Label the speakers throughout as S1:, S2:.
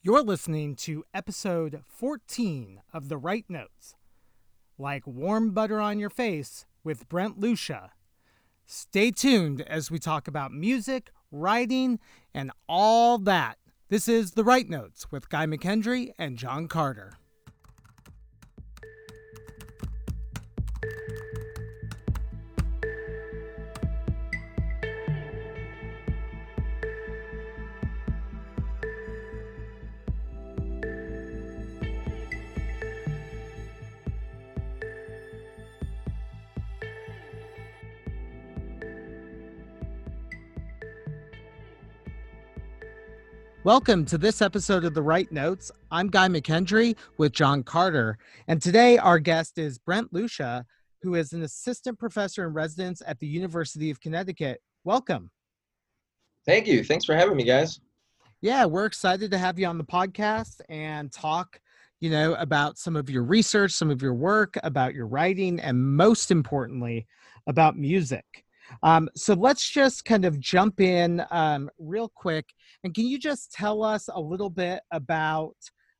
S1: You're listening to episode 14 of The Write Notes, like warm butter on your face with Brent Lucia. Stay tuned as we talk about music, writing, and all that. This is The Write Notes with Guy McKendry and John Carter. Welcome to this episode of The Write Notes. I'm Guy McKendry with John Carter, and today our guest is Brent Lucia, who is an assistant professor in residence at the University of Connecticut. Welcome.
S2: Thank you. Thanks for having me, guys.
S1: Yeah, we're excited to have you on the podcast and talk, you know, about some of your research, some of your work, about your writing, and most importantly, about music. Um, so let's just kind of jump in um, real quick. And can you just tell us a little bit about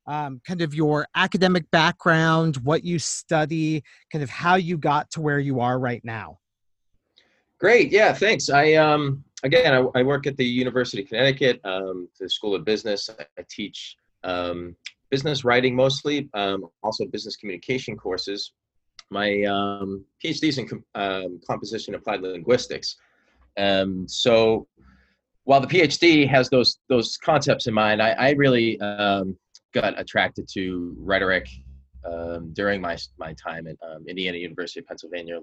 S1: um, kind of your academic background, what you study, kind of how you got to where you are right now?
S2: Great. Yeah, thanks. I, um, again, I, I work at the University of Connecticut, um, the School of Business. I, I teach um, business writing mostly, um, also business communication courses my um, PhD is in com- um, composition applied linguistics. Um, so while the PhD has those those concepts in mind, I, I really um, got attracted to rhetoric um, during my my time at um, Indiana University of Pennsylvania,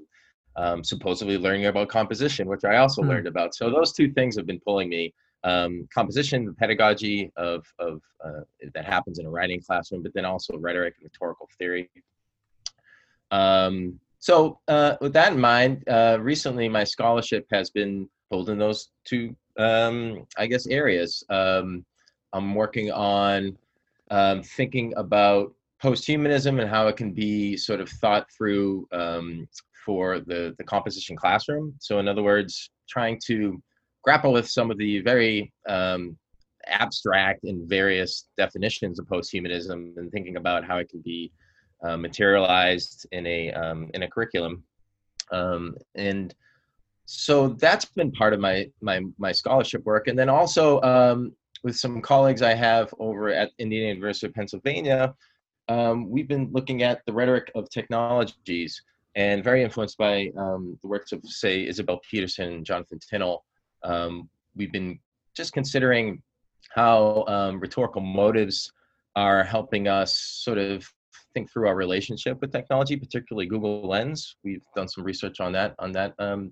S2: um, supposedly learning about composition, which I also mm. learned about. So those two things have been pulling me. Um, composition, the pedagogy of, of uh, that happens in a writing classroom, but then also rhetoric and rhetorical theory. Um, so uh, with that in mind, uh, recently my scholarship has been pulled in those two, um, I guess, areas. Um, I'm working on um, thinking about posthumanism and how it can be sort of thought through um, for the, the composition classroom. So in other words, trying to grapple with some of the very um, abstract and various definitions of posthumanism and thinking about how it can be uh, materialized in a um, in a curriculum, um, and so that's been part of my my my scholarship work. And then also um, with some colleagues I have over at Indiana University of Pennsylvania, um, we've been looking at the rhetoric of technologies and very influenced by um, the works of say Isabel Pedersen and Jonathan Tinnell. Um, we've been just considering how rhetorical motives are helping us sort of think through our relationship with technology, particularly Google Lens. We've done some research on that on that um,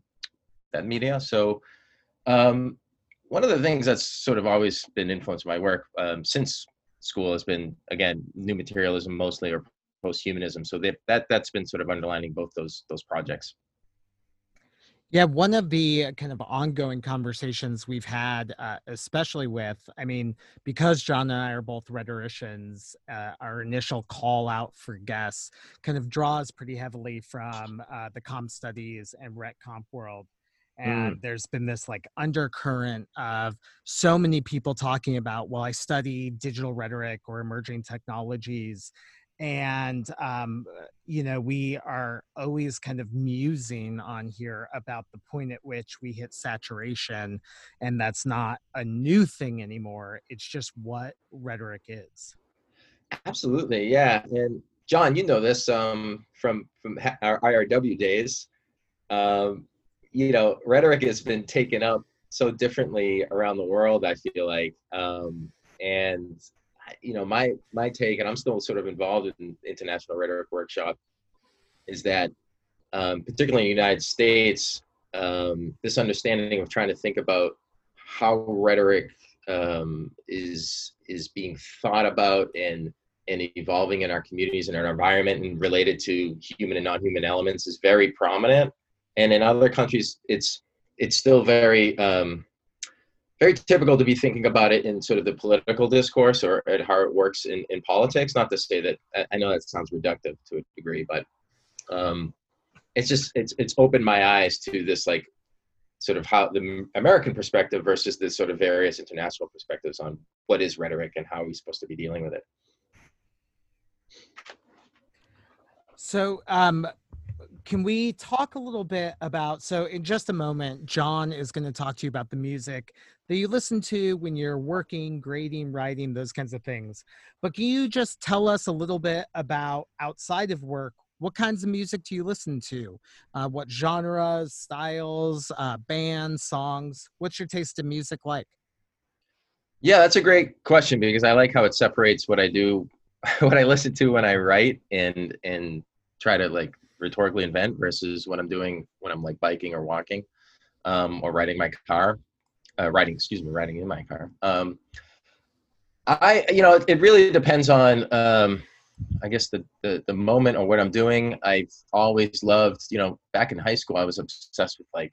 S2: that media. So um, one of the things that's sort of always been influenced my work um, since school has been again new materialism mostly or post-humanism. So that that that's been sort of underlining both those those projects.
S1: Yeah, one of the kind of ongoing conversations we've had, uh, especially with, I mean, because John and I are both rhetoricians, uh, our initial call out for guests kind of draws pretty heavily from uh, the comp studies and rhet comp world. And mm. there's been this like undercurrent of so many people talking about, well, I study digital rhetoric or emerging technologies and um, you know we are always kind of musing on here about the point at which we hit saturation and that's not a new thing anymore. It's just what rhetoric is.
S2: Absolutely yeah and john you know this um, from from our irw days. Um, you know rhetoric has been taken up so differently around the world i feel like um, and you know, my my take, and I'm still sort of involved in international rhetoric workshop, is that um, particularly in the United States, um, this understanding of trying to think about how rhetoric um, is is being thought about and and evolving in our communities and our environment and related to human and non-human elements is very prominent. And in other countries, it's it's still very um, very typical to be thinking about it in sort of the political discourse or at how it works in, in politics. Not to say that I know that sounds reductive to a degree, but um, it's just it's it's opened my eyes to this like sort of how the American perspective versus the sort of various international perspectives on what is rhetoric and how we're we supposed to be dealing with it.
S1: So, um, can we talk a little bit about? So, in just a moment, John is going to talk to you about the music that you listen to when you're working, grading, writing, those kinds of things. But can you just tell us a little bit about outside of work? What kinds of music do you listen to? Uh, what genres, styles, uh, bands, songs? What's your taste in music like?
S2: Yeah, that's a great question because I like how it separates what I do, what I listen to when I write, and and try to like rhetorically invent versus what I'm doing when I'm like biking or walking um, or riding my car, uh, riding, excuse me, riding in my car. Um, I, you know, it, it really depends on, um, I guess the, the, the moment or what I'm doing. I've always loved, you know, back in high school, I was obsessed with like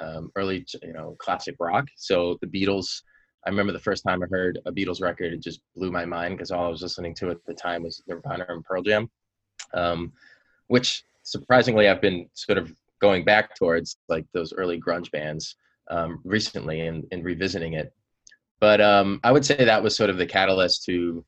S2: uh, um, early, you know, classic rock. So the Beatles, I remember the first time I heard a Beatles record, it just blew my mind because all I was listening to at the time was Nirvana and Pearl Jam um, which surprisingly I've been sort of going back towards like those early grunge bands um, recently and, and revisiting it. But um, I would say that was sort of the catalyst to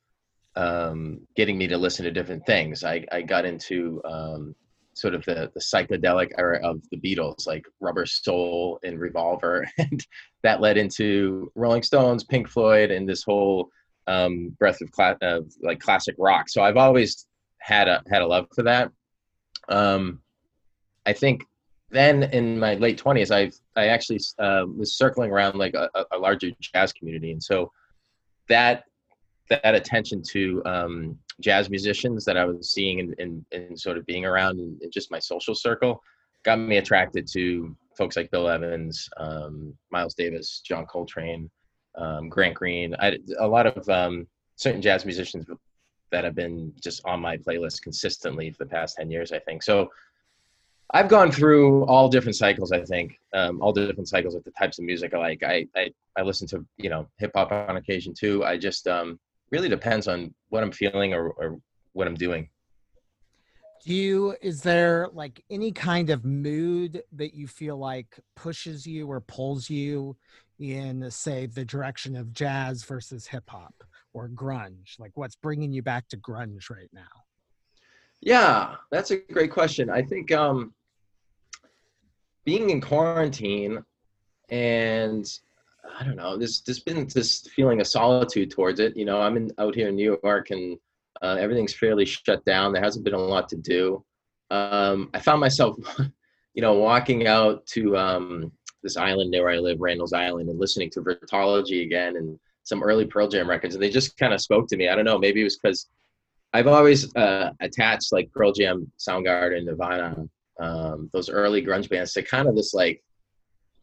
S2: um, getting me to listen to different things. I, I got into um, sort of the, the psychedelic era of the Beatles, like Rubber Soul and Revolver, and that led into Rolling Stones, Pink Floyd, and this whole um, breath of, cla- of like classic rock. So I've always had a had a love for that. Um, I think then in my late twenties, I I actually uh, was circling around like a, a, larger jazz community, and so that that attention to um, jazz musicians that I was seeing and, and, and sort of being around in, in, just my social circle got me attracted to folks like Bill Evans, um, Miles Davis, John Coltrane, um, Grant Green. I, a lot of um, certain jazz musicians that have been just on my playlist consistently for the past 10 years, I think. So I've gone through all different cycles, I think, um, all different cycles of the types of music I like. I, I, I listen to, you know, hip hop on occasion too. I just, um, really depends on what I'm feeling or, or what I'm doing.
S1: Do you, is there like any kind of mood that you feel like pushes you or pulls you in, say, the direction of jazz versus hip hop? Or grunge? Like what's bringing you back to grunge right now?
S2: Yeah, that's a great question. I think um, being in quarantine and I don't know, there's there's been this feeling of solitude towards it. You know, I'm in out here in New York and uh, everything's fairly shut down. There hasn't been a lot to do. Um, I found myself, you know, walking out to um, this island near where I live, Randall's Island, and listening to Vitalogy again and some early Pearl Jam records, and they just kind of spoke to me. I don't know, maybe it was because I've always uh, attached like Pearl Jam, Soundgarden, Nirvana, um, those early grunge bands to kind of this like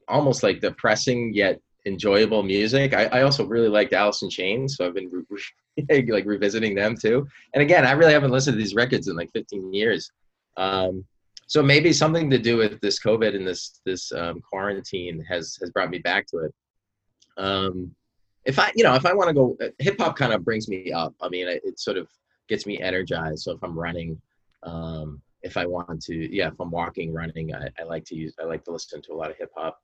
S2: almost like depressing yet enjoyable music. I, I also really liked Alice in Chains, so I've been re- like revisiting them too. And again, I really haven't listened to these records in like 15 years. Um, so maybe something to do with this COVID and this this um, quarantine has has brought me back to it. Um, if I, you know, if I want to go, uh, hip hop kind of brings me up. I mean, it, it, sort of gets me energized. So if I'm running, um, if I want to, yeah, if I'm walking, running, I, I like to use, I like to listen to a lot of hip hop.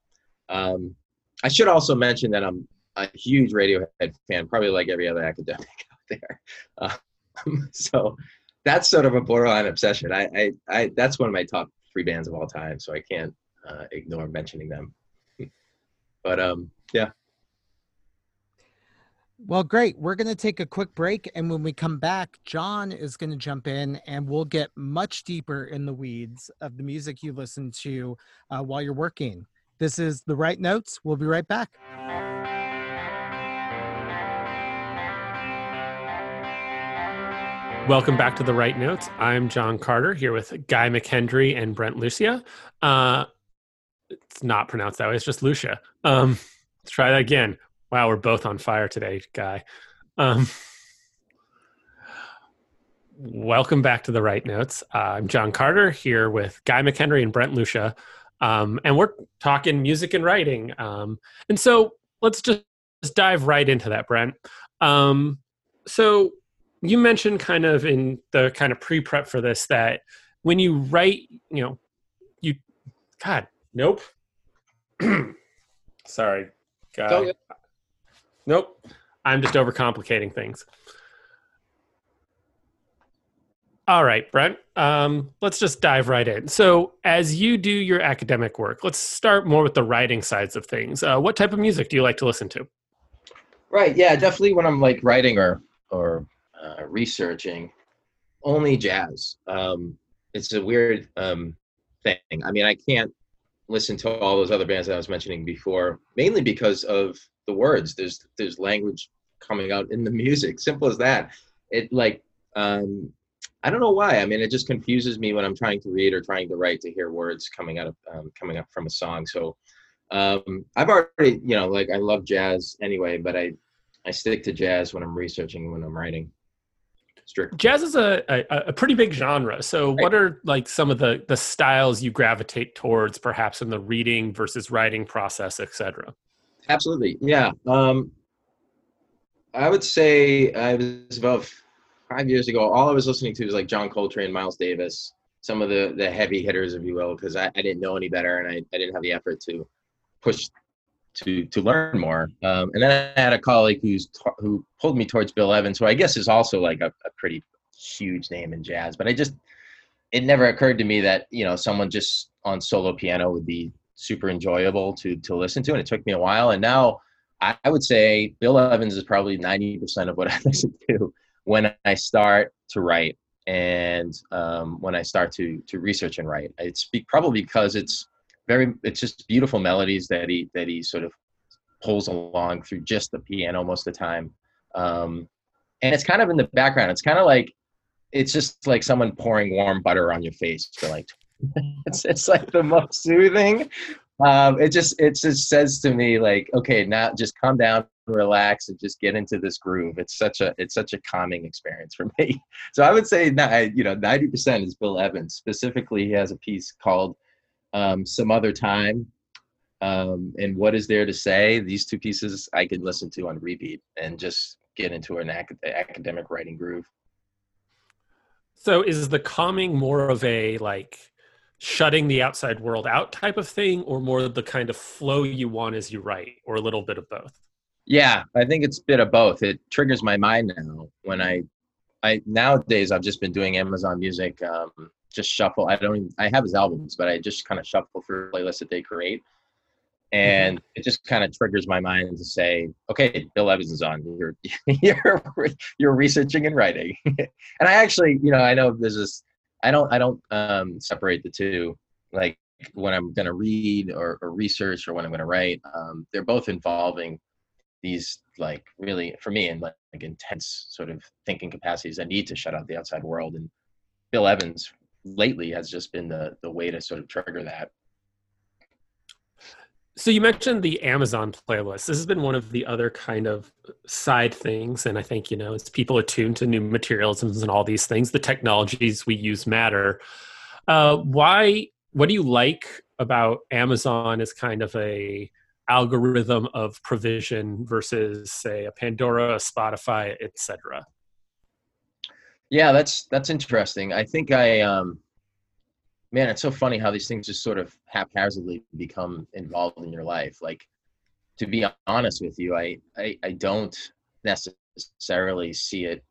S2: Um, I should also mention that I'm a huge Radiohead fan, probably like every other academic out there. Um, so that's sort of a borderline obsession. I, I, I, that's one of my top three bands of all time. So I can't uh, ignore mentioning them. But um, yeah.
S1: Well, great. We're going to take a quick break. And when we come back, John is going to jump in and we'll get much deeper in the weeds of the music you listen to uh, while you're working. This is The Write Notes. We'll be right back.
S3: Welcome back to The Write Notes. I'm John Carter here with Guy McKendry and Brent Lucia. Uh, it's not pronounced that way, it's just Lucia. Um, let's try that again. Wow, we're both on fire today, guy. Um, welcome back to the Write Notes. Uh, I'm John Carter here with Guy McHenry and Brent Lucia, um, and we're talking music and writing. Um, and so let's just, just, dive right into that, Brent. Um, so you mentioned kind of in the kind of pre-prep for this that when you write, you know, you, God, nope. Sorry, guy. Nope. I'm just overcomplicating things. All right, Brent. Um, let's just dive right in. So, as you do your academic work, let's start more with the writing sides of things. Uh, what type of music do you like to listen to?
S2: Right. Yeah. Definitely. When I'm like writing or or uh, researching, only jazz. Um, it's a weird um, thing. I mean, I can't listen to all those other bands that I was mentioning before, mainly because of the words. There's there's language coming out in the music. Simple as that. It like um, I don't know why. I mean, it just confuses me when I'm trying to read or trying to write to hear words coming out of um, coming up from a song. So um, I've already, you know, like I love jazz anyway, but I I stick to jazz when I'm researching when I'm writing.
S3: Strict. Jazz is a, a, a pretty big genre. So right. what are like some of the the styles you gravitate towards, perhaps in the reading versus writing process, etc.
S2: Absolutely, yeah. Um, I would say I was about five years ago, all I was listening to was like John Coltrane, Miles Davis, some of the the heavy hitters, if you will, because I, I didn't know any better and I, I didn't have the effort to push to to learn more. Um, and then I had a colleague who's who pulled me towards Bill Evans, who I guess is also like a, a pretty huge name in jazz. But I just it never occurred to me that you know someone just on solo piano would be super enjoyable to to listen to, and it took me a while. And now I, I would say Bill Evans is probably ninety percent of what I listen to when I start to write and um, when I start to to research and write. It's be, probably because it's very it's just beautiful melodies that he that he sort of pulls along through just the piano most of the time, um, and it's kind of in the background. It's kind of like it's just like someone pouring warm butter on your face for like it's it's like the most soothing. Um, it just it just says to me like okay now just calm down relax and just get into this groove. It's such a it's such a calming experience for me. So i would say you know 90% is bill evans. Specifically he has a piece called um, some other time um, and what is there to say? These two pieces i could listen to on repeat and just get into an ac- academic writing groove.
S3: So is the calming more of a like shutting the outside world out type of thing or more the kind of flow you want as you write or a little bit of both?
S2: Yeah i think it's a bit of both. It triggers my mind now when i i nowadays i've just been doing amazon music um, just shuffle i don't even, i have his albums but i just kind of shuffle through playlists that they create and mm-hmm. it just kind of triggers my mind to say okay bill evans is on you're you're you're researching and writing and i actually you know i know there's this I don't I don't um, separate the two. Like when I'm going to read or, or, research or when I'm going to write, um, they're both involving these like really for me and like, like intense sort of thinking capacities. I need to shut out the outside world, and Bill Evans lately has just been the the way to sort of trigger that.
S3: So you mentioned the Amazon playlist. This has been one of the other kind of side things, and I think you know, as people attune to new materialisms and all these things, the technologies we use matter. Uh, why? What do you like about Amazon as kind of a algorithm of provision versus, say, a Pandora, a Spotify, etc.?
S2: Yeah, that's that's interesting. I think I um, man, it's so funny how these things just sort of haphazardly become involved in your life. Like, to be honest with you, I, I, I don't necessarily see it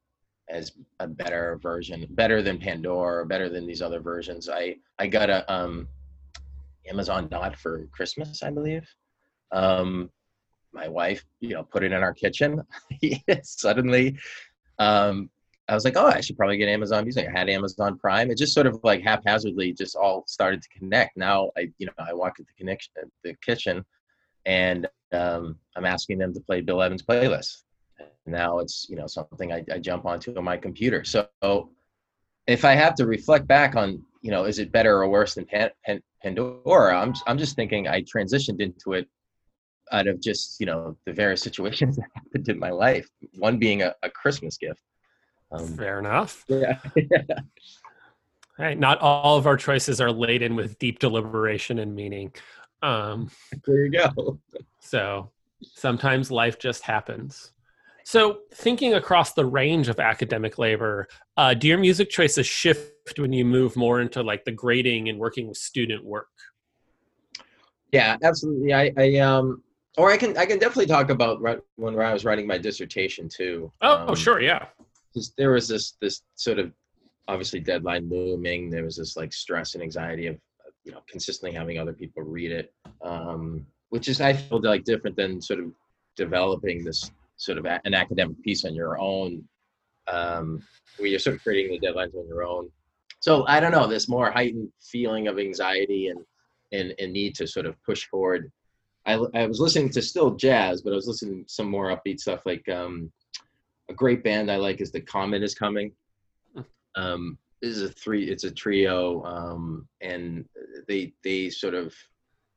S2: as a better version, better than Pandora, better than these other versions. I, I got a um, Amazon Dot for Christmas, I believe. Um, my wife, you know, put it in our kitchen. Suddenly, um, I was like, oh, I should probably get Amazon Music. I had Amazon Prime. It just sort of like haphazardly just all started to connect. Now I, you know, I walk at the connection, the kitchen, and um, I'm asking them to play Bill Evans playlist. Now it's you know something I, I jump onto on my computer. So if I have to reflect back on, you know, is it better or worse than Pan, Pan, Pandora? I'm I'm just thinking I transitioned into it out of just you know the various situations that happened in my life. One being a, a Christmas gift
S3: um, Fair enough. Yeah. All right. Not all of our choices are laden with deep deliberation and meaning. Um,
S2: there you go.
S3: so sometimes life just happens. So, thinking across the range of academic labor, uh, do your music choices shift when you move more into like the grading and working with student work?
S2: Yeah, absolutely. I, I um, or I can I can definitely talk about right, when I was writing my dissertation too.
S3: Oh,
S2: um,
S3: sure, yeah.
S2: Just, there was this this sort of obviously deadline looming. There was this like stress and anxiety of you know consistently having other people read it, um, which is I feel like different than sort of developing this sort of a, an academic piece on your own, um, where you're sort of creating the deadlines on your own. So I don't know, this more heightened feeling of anxiety and and, and need to sort of push forward. I, I was listening to still jazz, but I was listening to some more upbeat stuff. Like um, a great band I like is The Comet is Coming. Um, this is a three, it's a trio, um, and they they sort of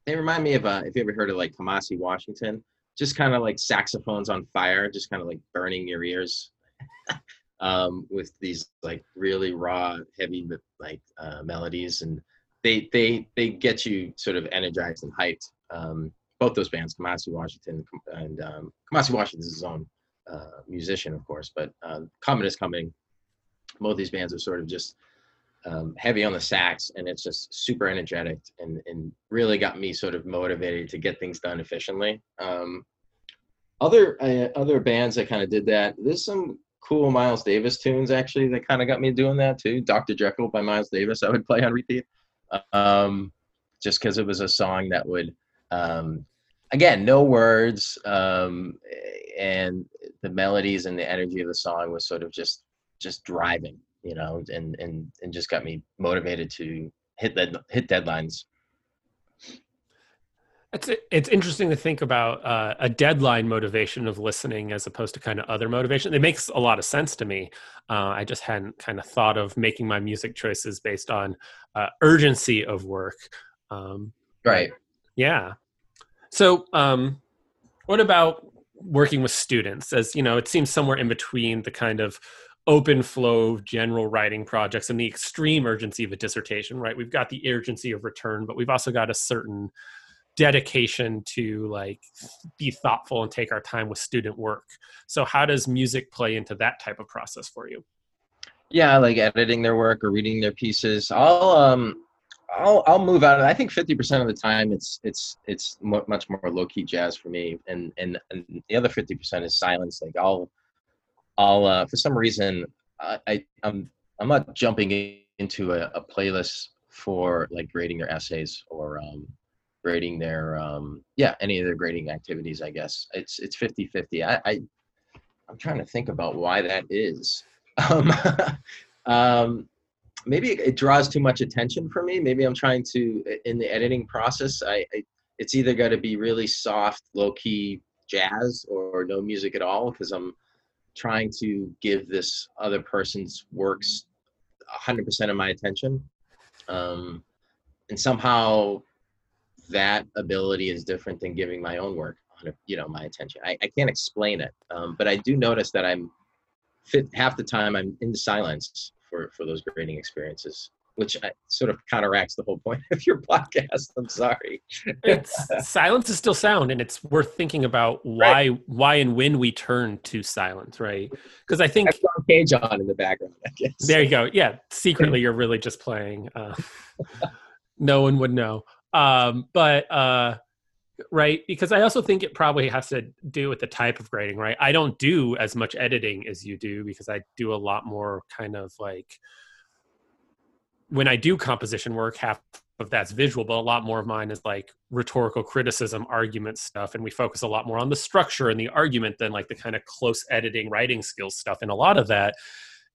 S2: they remind me of uh, if you ever heard of like Kamasi Washington, just kind of like saxophones on fire, just kind of like burning your ears. um, with these like really raw, heavy like uh, melodies, and they they they get you sort of energized and hyped. Um, both those bands, Kamasi Washington and um, Kamasi Washington is his own uh, musician, of course, but uh, Comet is coming. Both these bands are sort of just um, heavy on the sax, and it's just super energetic and and really got me sort of motivated to get things done efficiently. Um, other uh, other bands that kind of did that. There's some cool Miles Davis tunes actually that kind of got me doing that too. Dr. Jekyll by Miles Davis, I would play on repeat, um, just because it was a song that would, um, again, no words, um, and the melodies and the energy of the song was sort of just just driving, you know, and and and just got me motivated to hit that hit deadlines.
S3: It's it's interesting to think about uh, a deadline motivation of listening as opposed to kind of other motivation. It makes a lot of sense to me. Uh, I just hadn't kind of thought of making my music choices based on uh, urgency of work. Um,
S2: right.
S3: Yeah. So, um, what about working with students? As you know, it seems somewhere in between the kind of open flow general writing projects and the extreme urgency of a dissertation. Right. We've got the urgency of return, but we've also got a certain dedication to like be thoughtful and take our time with student work so how does music play into that type of process for you
S2: yeah like editing their work or reading their pieces i'll um i'll i'll move out i think 50% of the time it's it's it's much more low-key jazz for me. And and, and the other 50% is silence. Like i'll i'll uh, for some reason i, I i'm i'm not jumping into a, a playlist for like grading their essays or um grading their um yeah any of their grading activities i guess. It's it's 50 50 i, I i'm trying to think about why that is. Um, um maybe it, draws too much attention for me. Maybe i'm trying to in the editing process i, I it's either got to be really soft low key jazz or no music at all because i'm trying to give this other person's works 100% of my attention. Um and somehow that ability is different than giving my own work you know my attention. I, I can't explain it um, but i do notice that i'm half the time i'm in the silence for for those grading experiences which I, sort of counteracts the whole point of your podcast. I'm sorry.
S3: It's silence is still sound and it's worth thinking about why right. why and when we turn to silence right? Because i think
S2: cage on in the background i guess.
S3: There you go. Yeah secretly you're really just playing uh, no one would know. Um, but uh, right? Because i also think it probably has to do with the type of grading right? I don't do as much editing as you do because i do a lot more kind of like when i do composition work half of that's visual but a lot more of mine is like rhetorical criticism argument stuff and we focus a lot more on the structure and the argument than like the kind of close editing writing skills stuff and a lot of that.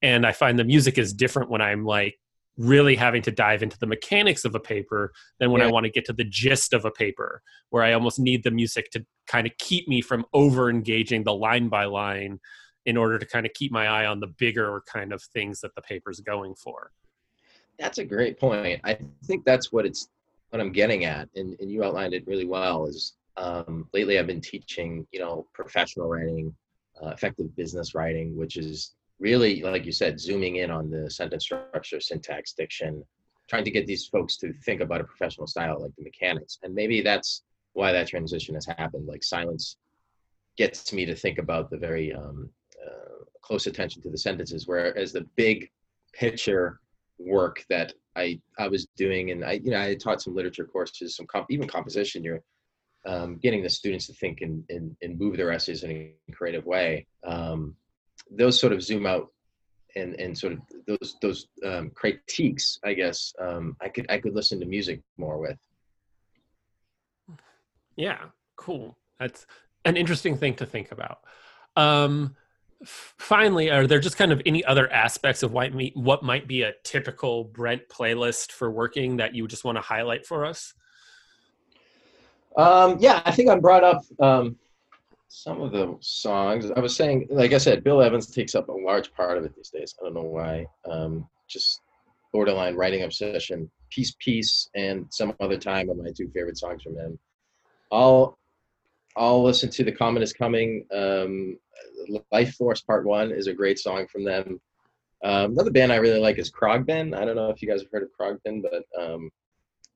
S3: And i find the music is different when i'm like really having to dive into the mechanics of a paper than when yeah. I want to get to the gist of a paper, where I almost need the music to kind of keep me from over engaging the line by line in order to kind of keep my eye on the bigger kind of things that the paper's going for.
S2: That's a great point. I think that's what it's what I'm getting at, and, and you outlined it really well. Is um, lately I've been teaching, you know, professional writing, uh, effective business writing, which is really, like you said, zooming in on the sentence structure, syntax, diction, trying to get these folks to think about a professional style, like the mechanics. And maybe that's why that transition has happened. Like silence gets me to think about the very um, uh, close attention to the sentences, whereas the big picture work that I I was doing, and I you know I taught some literature courses, some comp, even composition. You're um, getting the students to think and, and, and move their essays in a creative way. Um, those sort of zoom out and and sort of those those um, critiques, I guess um, I could I could listen to music more with.
S3: Yeah, cool. That's an interesting thing to think about. Um, finally, are there just kind of any other aspects of what, what might be a typical Brent playlist for working that you just want to highlight for us?
S2: Um, yeah, I think I'm brought up um, some of the songs. I was saying, like I said, Bill Evans takes up a large part of it these days. I don't know why. Um, just borderline writing obsession. Peace, Piece, and some other time are my two favorite songs from him. I'll I'll listen to The Comet is Coming. Um, Life Force Part One is a great song from them. Um, another band I really like is Khruangbin. I don't know if you guys have heard of Khruangbin, but um,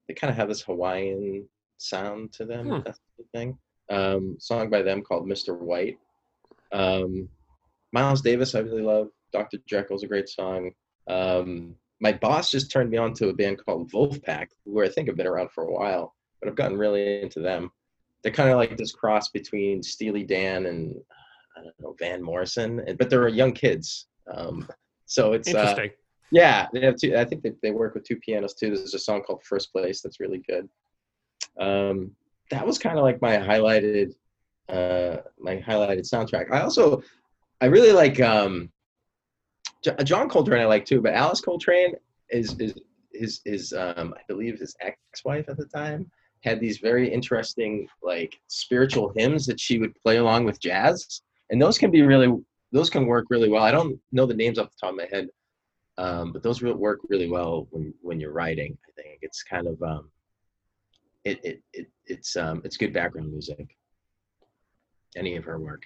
S2: they kind of have this Hawaiian sound to them. Hmm. That's the thing. Um, song by them called Mr. White. Um, Miles Davis, I really love. Dr. Jekyll's a great song. Um, my boss just turned me on to a band called Vulfpeck, who I think have been around for a while, but I've gotten really into them. They're kind of like this cross between Steely Dan and I don't know Van Morrison, but they're young kids. Um, so it's uh,
S3: interesting. Uh,
S2: yeah, they have two. I think they, they work with two pianos too. There's a song called First Place that's really good. Um, that was kind of like my highlighted, uh, my highlighted soundtrack. I also, I really like um, John Coltrane. I like too, but Alice Coltrane is is his his um, I believe his ex-wife at the time had these very interesting like spiritual hymns that she would play along with jazz, and those can be really those can work really well. I don't know the names off the top of my head, um, but those work really well when when you're writing. I think it's kind of um, it, it, it it's um, it's good background music. Any of her work.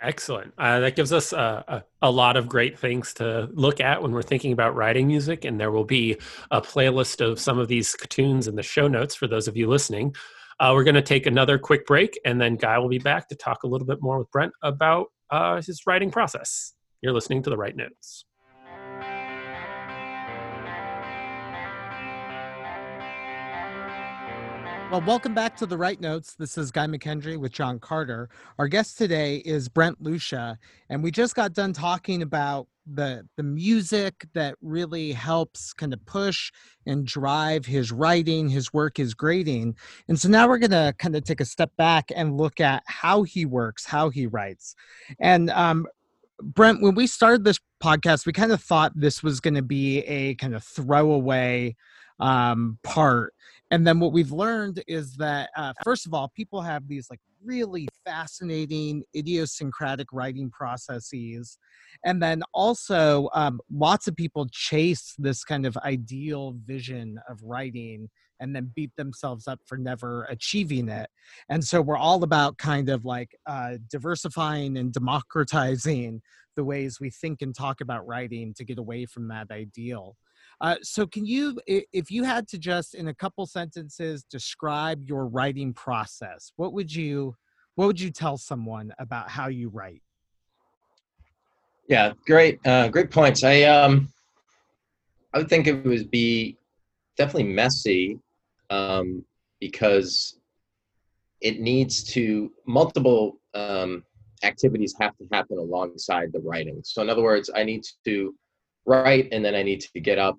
S3: Excellent. Uh, that gives us a, a, lot of great things to look at when we're thinking about writing music. And there will be a playlist of some of these tunes in the show notes for those of you listening. Uh, we're going to take another quick break, and then Guy will be back to talk a little bit more with Brent about uh, his writing process. You're listening to the Write Notes.
S1: Well, welcome back to the Write Notes. This is Guy McKendry with John Carter. Our guest today is Brent Lucia, and we just got done talking about the the music that really helps kind of push and drive his writing, his work, his grading. And so now we're going to kind of take a step back and look at how he works, how he writes. And um, Brent, when we started this podcast, we kind of thought this was going to be a kind of throwaway um, part. And then what we've learned is that uh, first of all people have these like really fascinating idiosyncratic writing processes. And then also um, lots of people chase this kind of ideal vision of writing and then beat themselves up for never achieving it and so we're all about kind of like uh, diversifying and democratizing the ways we think and talk about writing to get away from that ideal uh, so, can you, if you had to just in a couple sentences describe your writing process, what would you, what would you tell someone about how you write?
S2: Yeah, great, uh, great points. I um, I would think it would be definitely messy, um, because it needs to multiple um, activities have to happen alongside the writing. So, in other words, I need to write and then I need to get up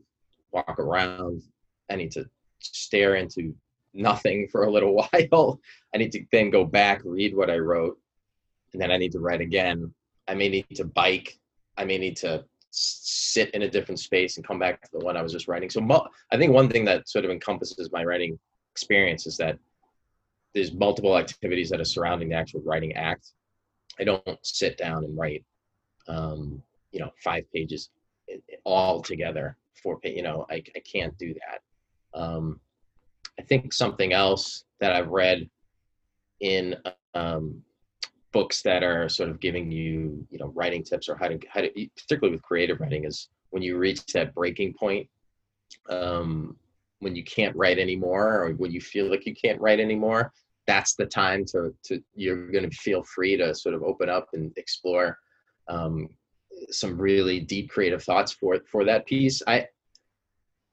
S2: walk around. I need to stare into nothing for a little while. I need to then go back, read what I wrote, and then I need to write again. I may need to bike. I may need to sit in a different space and come back to the one I was just writing. So I think one thing that sort of encompasses my writing experience is that there's multiple activities that are surrounding the actual writing act. I don't sit down and write, um, you know, five pages all together four. You know, I, I can't do that. Um, I think something else that I've read in um, books that are sort of giving you, you know, writing tips or how to, how to, particularly with creative writing, is when you reach that breaking point, um, when you can't write anymore, or when you feel like you can't write anymore. That's the time to, to you're going to feel free to sort of open up and explore um, some really deep creative thoughts for for that piece. I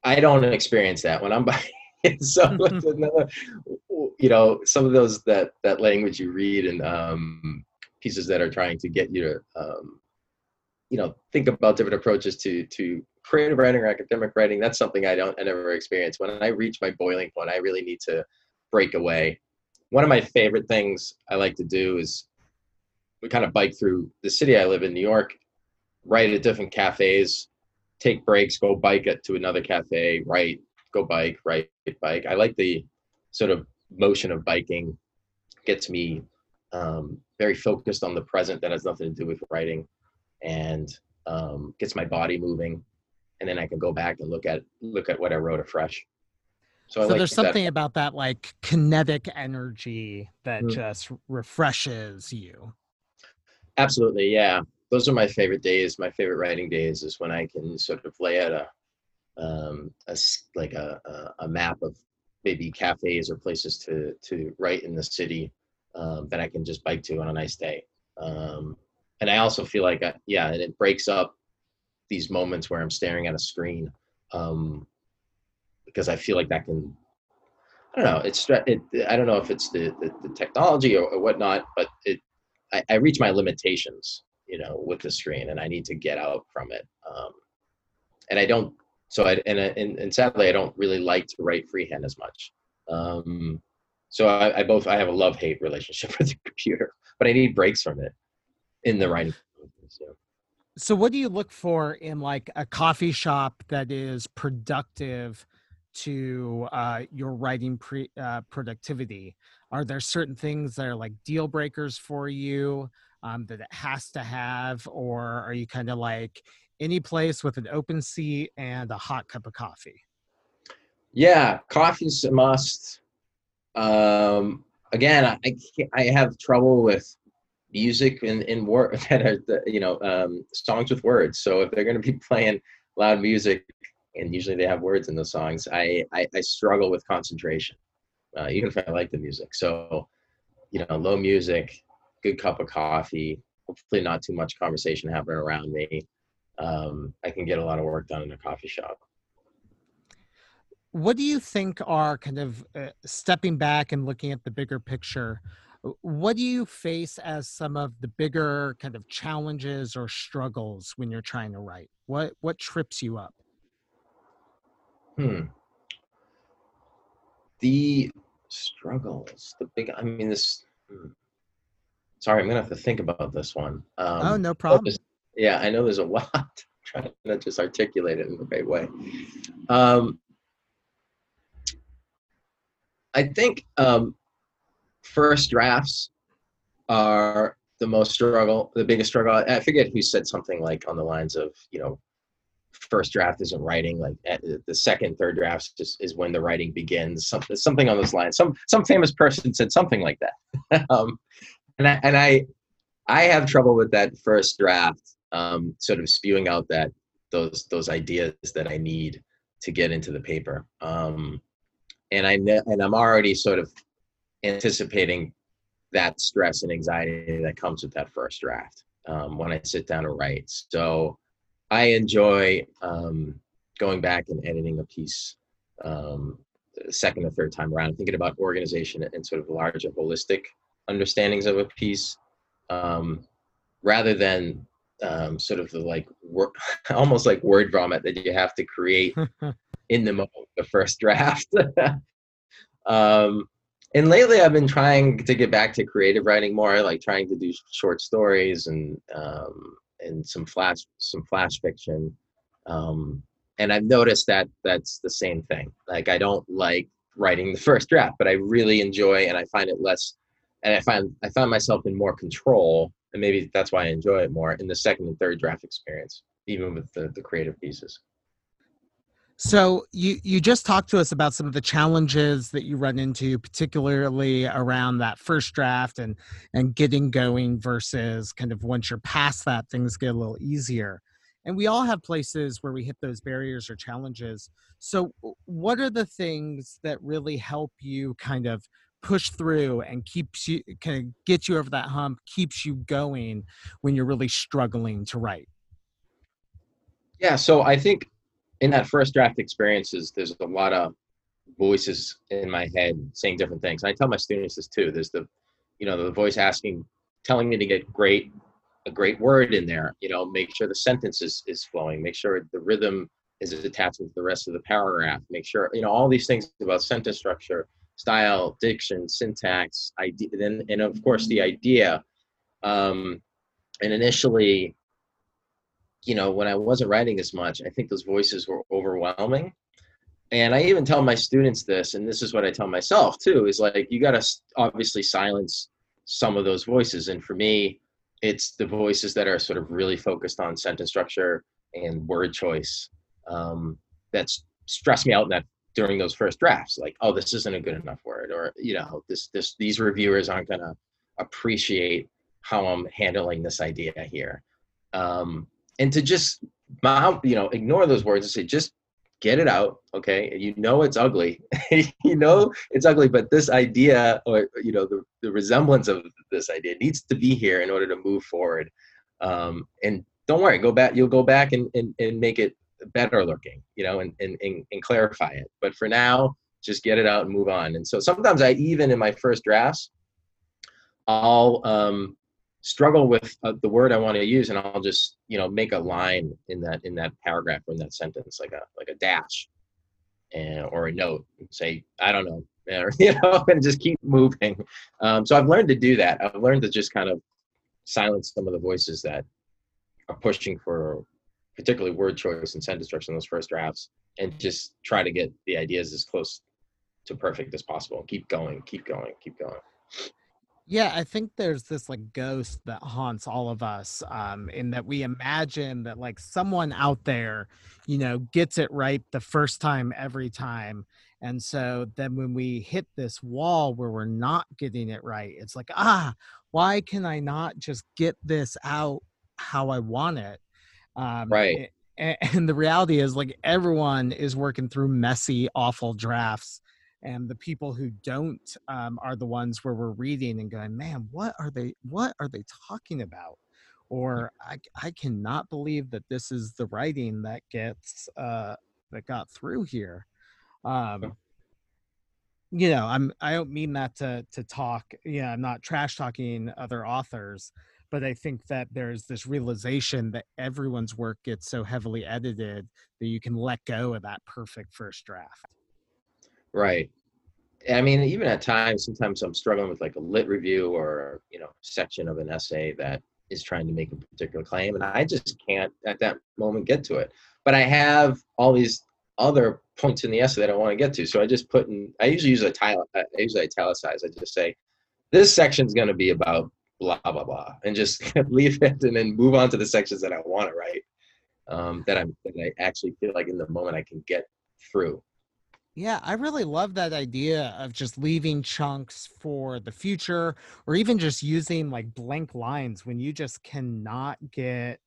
S2: I don't experience that when I'm buying. so another, you know, some of those that that language you read and um, pieces that are trying to get you to, um, you know, think about different approaches to to creative writing or academic writing. That's something I don't I never experience. When I reach my boiling point, I really need to break away. One of my favorite things I like to do is we kind of bike through the city I live in, New York, write at different cafes, take breaks, go bike it to another cafe, write, go bike, write, bike. I like the sort of motion of biking. Gets me um, very focused on the present that has nothing to do with writing, and um, gets my body moving, and then I can go back and look at look at what I wrote afresh.
S1: So, so like there's something that. about that like kinetic energy that mm-hmm. just refreshes you.
S2: Absolutely, yeah. Those are my favorite days. My favorite writing days is when I can sort of lay out a, um, a like a, a, a map of maybe cafes or places to to write in the city um, that I can just bike to on a nice day. Um, and I also feel like, I, yeah, and it breaks up these moments where I'm staring at a screen um, because I feel like that can. I don't know. It's it. I don't know if it's the the, the technology or, or, whatnot, but it. I, I, reach my limitations, you know, with the screen, and I need to get out from it. Um, and I don't. So I and, and and sadly, I don't really like to write freehand as much. Um, so I, I both I have a love hate relationship with the computer, but I need breaks from it in the writing. So.
S1: so what do you look for in like a coffee shop that is productive to uh, your writing pre, uh, productivity? Are there certain things that are like deal breakers for you um, that it has to have, or are you kind of like any place with an open seat and a hot cup of coffee?
S2: Yeah, coffee's a must. Um, again, I I have trouble with music and in work that are you know um, songs with words. So if they're going to be playing loud music, and usually they have words in the songs, I I, I struggle with concentration, uh, even if I like the music. So you know, low music, good cup of coffee, hopefully not too much conversation happening around me. Um, I can get a lot of work done in a coffee shop.
S1: What do you think are kind of uh, stepping back and looking at the bigger picture what do you face as some of the bigger kind of challenges or struggles when you're trying to write? What what trips you up?
S2: Hmm. The struggles the big i mean this hmm. sorry i'm gonna have to think about this one
S1: um, oh no problem
S2: yeah i know there's a lot trying to just articulate it in the right way um, I think um, first drafts are the most struggle, the biggest struggle. I forget who said something like on the lines of, you know, first draft isn't writing. Like the second, third drafts just is when the writing begins. Something, something on those lines. Some some famous person said something like that. um, and I and I I have trouble with that first draft, um, sort of spewing out that those those ideas that I need to get into the paper. Um, and I know, and I'm already sort of anticipating that stress and anxiety that comes with that first draft um, when I sit down to write. So I enjoy um, going back and editing a piece um, second or third time around, thinking about organization and sort of larger holistic understandings of a piece, um, rather than um, sort of the like wor- almost like word vomit that you have to create in the moment, the first draft. um, and lately, I've been trying to get back to creative writing more, like trying to do short stories and um, and some flash some flash fiction. Um, and I've noticed that that's the same thing. Like I don't like writing the first draft, but I really enjoy and I find it less. And I find I find myself in more control, and maybe that's why I enjoy it more in the second and third draft experience, even with the the creative pieces.
S1: So you you just talked to us about some of the challenges that you run into, particularly around that first draft and and getting going versus kind of once you're past that, things get a little easier. And we all have places where we hit those barriers or challenges. So what are the things that really help you kind of push through and keeps you of get you over that hump, keeps you going when you're really struggling to write?
S2: Yeah, so I think in that first draft experiences, there's a lot of voices in my head saying different things. And I tell my students this too. There's the, you know, the voice asking, telling me to get great, a great word in there. You know, make sure the sentence is, is flowing. Make sure the rhythm is attached to the rest of the paragraph. Make sure, you know, all these things about sentence structure, style, diction, syntax, idea, and, and of course the idea. Um, and initially, you know, when I wasn't writing as much, I think those voices were overwhelming. And I even tell my students this, and this is what I tell myself too, is like, you got to obviously silence some of those voices. And for me, it's the voices that are sort of really focused on sentence structure and word choice um, that's stressed me out in that during those first drafts like oh this isn't a good enough word or you know this this these reviewers aren't going to appreciate how i'm handling this idea here. Um, and to just you know ignore those words and say just get it out okay? You know it's ugly. You know it's ugly but this idea or you know the, the resemblance of this idea needs to be here in order to move forward. Um, and don't worry go back you'll go back and, and, and make it better looking you know and, and, and, and clarify it but for now just get it out and move on and so sometimes i even in my first drafts i'll um, struggle with uh, the word I want to use, and I'll just you know make a line in that in that paragraph or in that sentence, like a like a dash, and or a note, say I don't know, or, you know, and just keep moving. Um, so I've learned to do that. I've learned to just kind of silence some of the voices that are pushing for particularly word choice and sentence structure in those first drafts, and just try to get the ideas as close to perfect as possible. Keep going, keep going, keep going.
S1: Yeah, I think there's this like ghost that haunts all of us, um, in that we imagine that like someone out there, you know, gets it right the first time every time. And so then when we hit this wall where we're not getting it right, it's like, ah, why can I not just get this out how I want it?
S2: Um, right.
S1: And, and the reality is, like, everyone is working through messy, awful drafts and the people who don't um, are the ones where we're reading and going man what are they what are they talking about? Or i, I cannot believe that this is the writing that gets uh, that got through here. Um, you know i'm i don't mean that to to talk yeah i'm not trash talking other authors but i think that there's this realization that everyone's work gets so heavily edited that you can let go of that perfect first draft
S2: Right. I mean, even at times, sometimes I'm struggling with like a lit review or you know section of an essay that is trying to make a particular claim, and I just can't at that moment get to it. But I have all these other points in the essay that I want to get to, so I just put in. I usually use a tile. I usually italicize. I just say, this section's going to be about blah blah blah, and just leave it, and then move on to the sections that I want to write. Um, that I'm that I actually feel like in the moment I can get through.
S1: Yeah, I really love that idea of just leaving chunks for the future or even just using like blank lines when you just cannot get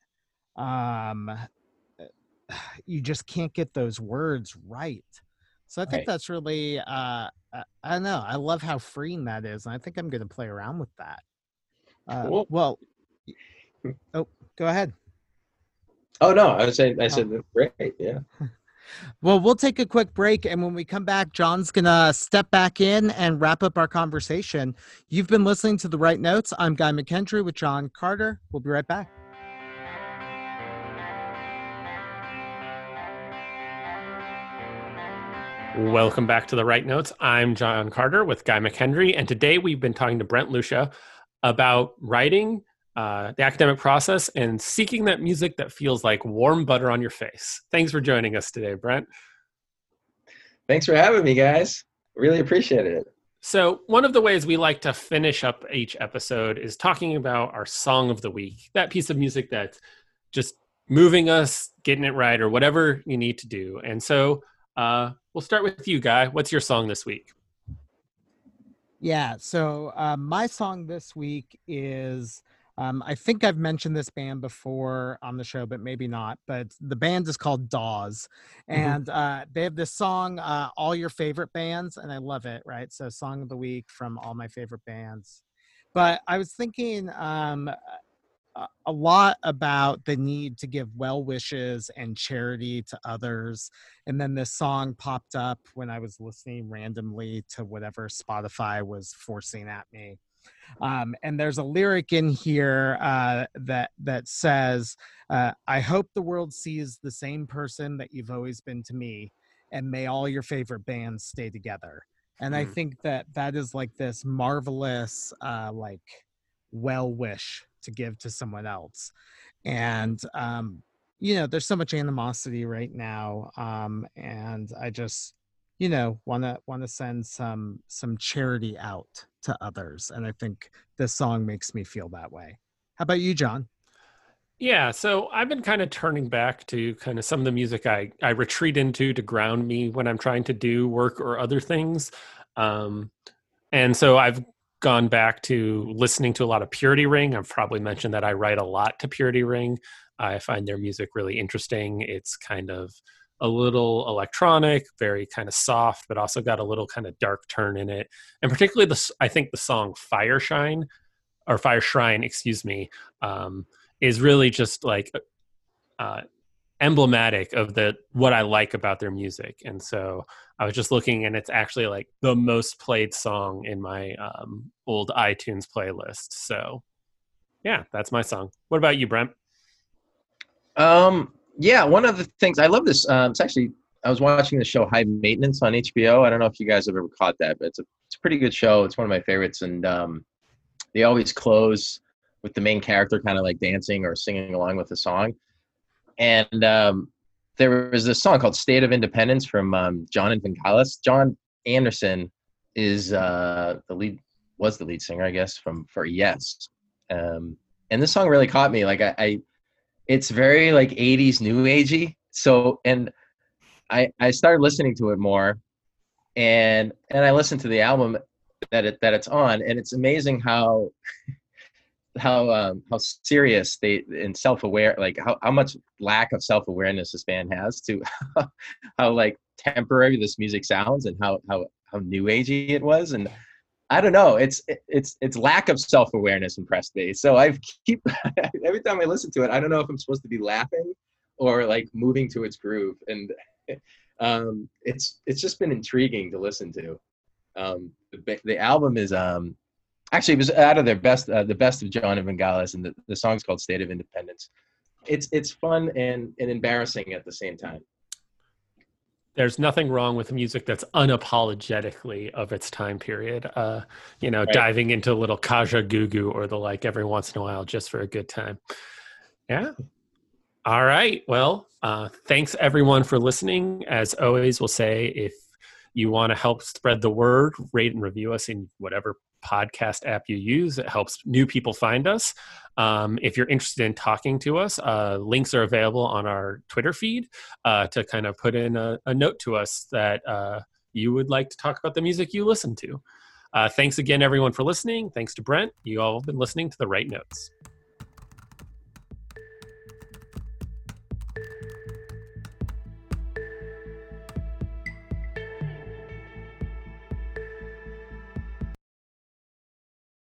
S1: um you just can't get those words right. So I think right. that's really uh I don't know. I love how freeing that is and I think I'm going to play around with that. Uh, cool. well Oh, go ahead.
S2: Oh no, I was saying I oh. said oh. great. Yeah.
S1: Well, we'll take a quick break. And when we come back, John's going to step back in and wrap up our conversation. You've been listening to The Write Notes. I'm Guy McKendry with John Carter. We'll be right back.
S3: Welcome back to The Write Notes. I'm John Carter with Guy McKendry. And today we've been talking to Brent Lucia about writing uh, the academic process and seeking that music that feels like warm butter on your face. Thanks for joining us today, Brent.
S2: Thanks for having me, guys. Really appreciate it.
S3: So, one of the ways we like to finish up each episode is talking about our song of the week, that piece of music that's just moving us, getting it right, or whatever you need to do. And so, uh, we'll start with you, Guy. What's your song this week?
S1: Yeah, so uh, my song this week is um, I think I've mentioned this band before on the show, but maybe not. But the band is called Dawes, mm-hmm. and mm-hmm. uh, they have this song, uh, "All Your Favorite Bands," and I love it. Right, so song of the week from all my favorite bands. But I was thinking, um, a lot about the need to give well wishes and charity to others. And then this song popped up when I was listening randomly to whatever Spotify was forcing at me. Um, and there's a lyric in here uh, that that says, uh, "I hope the world sees the same person that you've always been to me, and may all your favorite bands stay together." And mm. I think that that is like this marvelous, uh, like, well wish to give to someone else. And um, you know, there's so much animosity right now, um, and I just you know want to want to send some some charity out to others and i think this song makes me feel that way how about you john
S3: yeah so i've been kind of turning back to kind of some of the music i i retreat into to ground me when i'm trying to do work or other things um and so i've gone back to listening to a lot of purity ring. I've probably mentioned that i write a lot to purity ring. I find their music really interesting. It's kind of a little electronic, very kind of soft, but also got a little kind of dark turn in it. And particularly the, I think the song Fire Shine or Fire Shrine, excuse me, um, is really just like uh, emblematic of the what I like about their music. And so I was just looking, and it's actually like the most played song in my um, old iTunes playlist. So yeah, that's my song. What about you, Brent?
S2: Um, yeah, one of the things I love this. Um, it's actually I was watching the show High Maintenance on HBO. I don't know if you guys have ever caught that, but it's a it's a pretty good show. It's one of my favorites, and um, they always close with the main character kind of like dancing or singing along with the song. And um, there was this song called "State of Independence" from um, Jon and Vangelis. Jon Anderson is uh, the lead was the lead singer, I guess, from for Yes. Um, and this song really caught me. Like I, I it's very like 80s new agey so and i i started listening to it more and and i listened to the album that it that it's on and it's amazing how how um how serious they and self-aware like how, how much lack of self-awareness this band has to how like temporary this music sounds and how how how new agey it was and I don't know. It's it's it's lack of self awareness impressed me. So I keep every time I listen to it, I don't know if I'm supposed to be laughing or like moving to its groove, and um, it's it's just been intriguing to listen to. Um, the, the album is um, actually it was out of their best uh, the best of Jon and Vangelis, and the, the song's called State of Independence. It's it's fun and and embarrassing at the same time
S3: there's nothing wrong with music that's unapologetically of its time period. Uh, you know, right. diving into a little Kajagoogoo or the like every once in a while just for a good time. Yeah. All right. Well, uh, thanks everyone for listening. As always, we'll say if you want to help spread the word, rate and review us in whatever podcast app you use. It helps new people find us. Um, if you're interested in talking to us, uh, links are available on our Twitter feed uh, to kind of put in a, a note to us that uh, you would like to talk about the music you listen to. Uh, thanks again, everyone, for listening. Thanks to Brent. You all have been listening to the Write Notes.